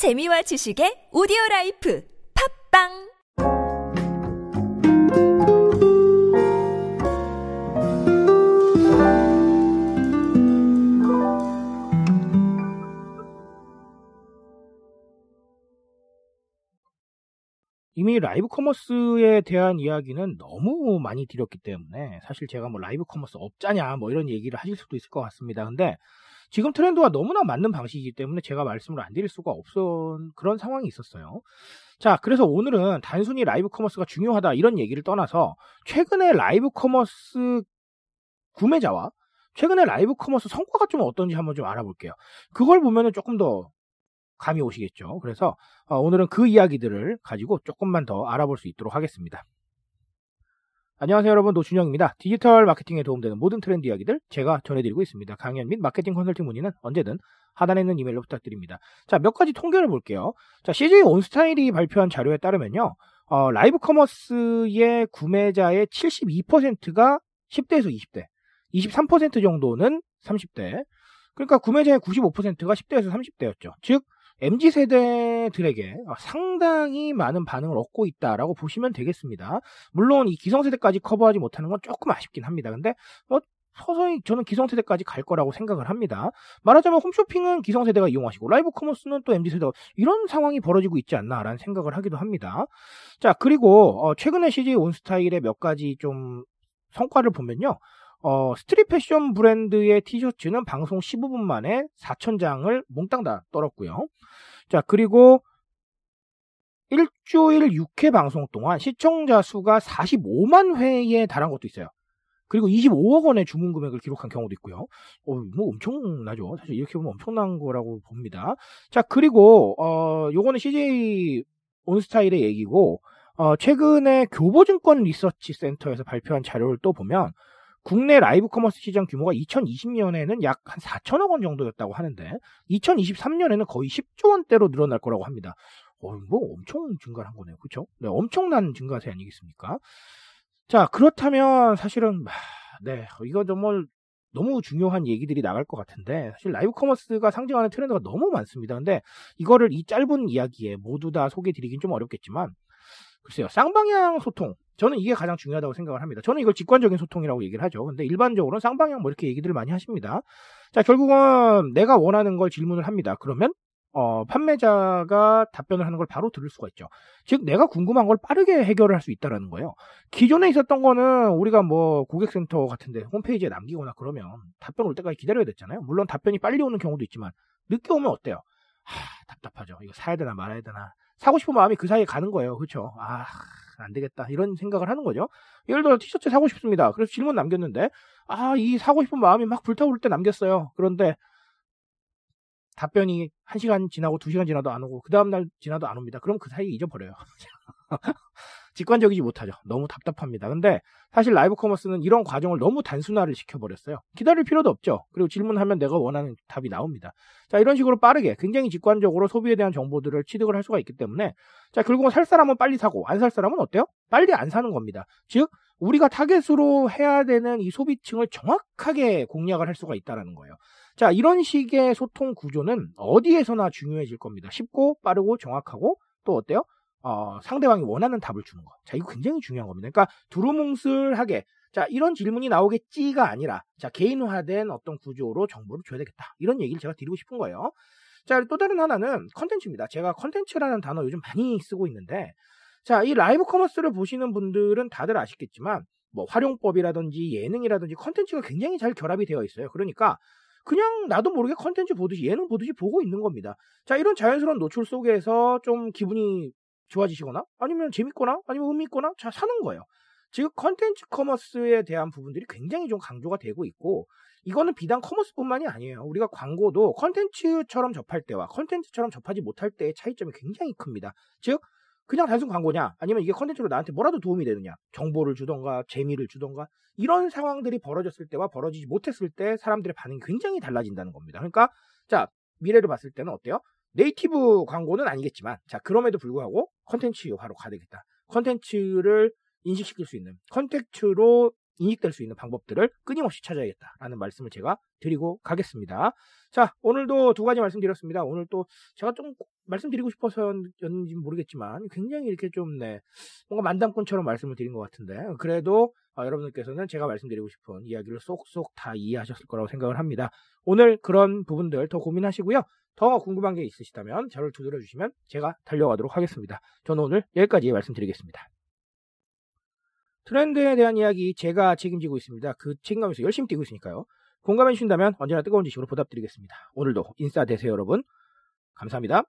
재미와 지식의 오디오 라이프 팟빵 이미 라이브 커머스에 대한 이야기는 너무 많이 드렸기 때문에 사실 제가 뭐 라이브 커머스 업자냐 뭐 이런 얘기를 하실 수도 있을 것 같습니다. 근데 지금 트렌드와 너무나 맞는 방식이기 때문에 제가 말씀을 안 드릴 수가 없었 그런 상황이 있었어요. 자, 그래서 오늘은 단순히 라이브 커머스가 중요하다 이런 얘기를 떠나서 최근에 라이브 커머스 구매자와 최근에 라이브 커머스 성과가 좀 어떤지 한번 좀 알아볼게요. 그걸 보면은 조금 더 감이 오시겠죠. 그래서 어, 오늘은 그 이야기들을 가지고 조금만 더 알아볼 수 있도록 하겠습니다. 안녕하세요 여러분 노준영입니다. 디지털 마케팅에 도움되는 모든 트렌드 이야기들 제가 전해드리고 있습니다. 강연 및 마케팅 컨설팅 문의는 언제든 하단에 있는 이메일로 부탁드립니다. 자 몇 가지 통계를 볼게요. 자 CJ 온스타일이 발표한 자료에 따르면요. 어, 라이브 커머스의 구매자의 72%가 10대에서 20대, 23% 정도는 30대, 그러니까 구매자의 95%가 10대에서 30대였죠. 즉 MZ 세대들에게 상당히 많은 반응을 얻고 있다라고 보시면 되겠습니다. 물론 이 기성세대까지 커버하지 못하는 건 조금 아쉽긴 합니다. 근데 뭐 서서히 저는 기성세대까지 갈 거라고 생각을 합니다. 말하자면 홈쇼핑은 기성세대가 이용하시고 라이브 커머스는 또 MZ세대가 이런 상황이 벌어지고 있지 않나라는 생각을 하기도 합니다. 자 그리고 어, 최근에 CJ 온스타일의 몇 가지 좀 성과를 보면요. 어, 스트릿 패션 브랜드의 티셔츠는 방송 15분 만에 4,000장을 몽땅 다 떨었고요. 자, 그리고 일주일 6회 방송 동안 시청자 수가 45만 회에 달한 것도 있어요. 그리고 25억 원의 주문 금액을 기록한 경우도 있고요. 어, 뭐 엄청나죠. 사실 이렇게 보면 엄청난 거라고 봅니다. 자, 그리고 어, 요거는 CJ 온스타일의 얘기고 어, 최근에 교보증권 리서치 센터에서 발표한 자료를 또 보면 국내 라이브 커머스 시장 규모가 2020년에는 약 한 4천억 원 정도였다고 하는데 2023년에는 거의 10조 원대로 늘어날 거라고 합니다. 어, 뭐 엄청 증가한 거네요. 그렇죠? 네, 엄청난 증가세 아니겠습니까? 자, 그렇다면 사실은 네, 이거 정말 너무 중요한 얘기들이 나갈 것 같은데 사실 라이브 커머스가 상징하는 트렌드가 너무 많습니다. 근데 이거를 이 짧은 이야기에 모두 다 소개해 드리긴 좀 어렵겠지만 글쎄요. 쌍방향 소통. 저는 이게 가장 중요하다고 생각을 합니다. 저는 이걸 직관적인 소통이라고 얘기를 하죠. 근데 일반적으로는 쌍방향 뭐 이렇게 얘기들을 많이 하십니다. 자, 결국은 내가 원하는 걸 질문을 합니다. 그러면 어, 판매자가 답변을 하는 걸 바로 들을 수가 있죠. 즉, 내가 궁금한 걸 빠르게 해결을 할 수 있다라는 거예요. 기존에 있었던 거는 우리가 뭐 고객센터 같은데 홈페이지에 남기거나 그러면 답변 올 때까지 기다려야 됐잖아요. 물론 답변이 빨리 오는 경우도 있지만 늦게 오면 어때요? 하, 답답하죠. 이거 사야 되나 말아야 되나. 사고 싶은 마음이 그 사이에 가는 거예요. 그렇죠? 아, 안 되겠다. 이런 생각을 하는 거죠. 예를 들어 티셔츠 사고 싶습니다. 그래서 질문 남겼는데 아, 이 사고 싶은 마음이 막 불타오를 때 남겼어요. 그런데 답변이 1시간 지나고 2시간 지나도 안 오고 그 다음날 지나도 안 옵니다. 그럼 그 사이에 잊어버려요. 직관적이지 못하죠. 너무 답답합니다. 근데 사실 라이브 커머스는 이런 과정을 너무 단순화를 시켜버렸어요. 기다릴 필요도 없죠. 그리고 질문하면 내가 원하는 답이 나옵니다. 자, 이런 식으로 빠르게 굉장히 직관적으로 소비에 대한 정보들을 취득을 할 수가 있기 때문에 자, 결국은 살 사람은 빨리 사고 안 살 사람은 어때요? 빨리 안 사는 겁니다. 즉, 우리가 타겟으로 해야 되는 이 소비층을 정확하게 공략을 할 수가 있다는 거예요. 자, 이런 식의 소통 구조는 어디에서나 중요해질 겁니다. 쉽고 빠르고 정확하고 또 어때요? 어, 상대방이 원하는 답을 주는 거. 자, 이거 굉장히 중요한 겁니다. 그러니까 두루뭉술하게 자, 이런 질문이 나오겠지가 아니라 자, 개인화된 어떤 구조로 정보를 줘야 되겠다. 이런 얘기를 제가 드리고 싶은 거예요. 자, 또 다른 하나는 컨텐츠입니다. 제가 컨텐츠라는 단어 요즘 많이 쓰고 있는데 자, 이 라이브 커머스를 보시는 분들은 다들 아시겠지만 뭐 활용법이라든지 예능이라든지 컨텐츠가 굉장히 잘 결합이 되어 있어요. 그러니까 그냥 나도 모르게 컨텐츠 보듯이 예능 보듯이 보고 있는 겁니다. 자, 이런 자연스러운 노출 속에서 좀 기분이 좋아지시거나 아니면 재밌거나 아니면 의미 있거나 잘 사는 거예요. 즉 컨텐츠 커머스에 대한 부분들이 굉장히 좀 강조가 되고 있고 이거는 비단 커머스뿐만이 아니에요. 우리가 광고도 컨텐츠처럼 접할 때와 컨텐츠처럼 접하지 못할 때의 차이점이 굉장히 큽니다. 즉 그냥 단순 광고냐 아니면 이게 컨텐츠로 나한테 뭐라도 도움이 되느냐 정보를 주던가 재미를 주던가 이런 상황들이 벌어졌을 때와 벌어지지 못했을 때 사람들의 반응이 굉장히 달라진다는 겁니다. 그러니까 자 미래를 봤을 때는 어때요? 네이티브 광고는 아니겠지만 자 그럼에도 불구하고 컨텐츠화로 가야 되겠다. 컨텐츠를 인식시킬 수 있는 컨텐츠로 이익될 수 있는 방법들을 끊임없이 찾아야겠다라는 말씀을 제가 드리고 가겠습니다. 자, 오늘도 두 가지 말씀드렸습니다. 오늘 또 제가 좀 말씀드리고 싶어서였는지 모르겠지만 굉장히 이렇게 좀 네, 뭔가 만담꾼처럼 말씀을 드린 것 같은데 그래도 어, 여러분들께서는 제가 말씀드리고 싶은 이야기를 쏙쏙 다 이해하셨을 거라고 생각을 합니다. 오늘 그런 부분들 더 고민하시고요. 더 궁금한 게 있으시다면 저를 두드려 주시면 제가 달려가도록 하겠습니다. 저는 오늘 여기까지 말씀드리겠습니다. 트렌드에 대한 이야기 제가 책임지고 있습니다. 그 책임감에서 열심히 뛰고 있으니까요. 공감해 주신다면 언제나 뜨거운 지식으로 보답드리겠습니다. 오늘도 인싸 되세요 여러분. 감사합니다.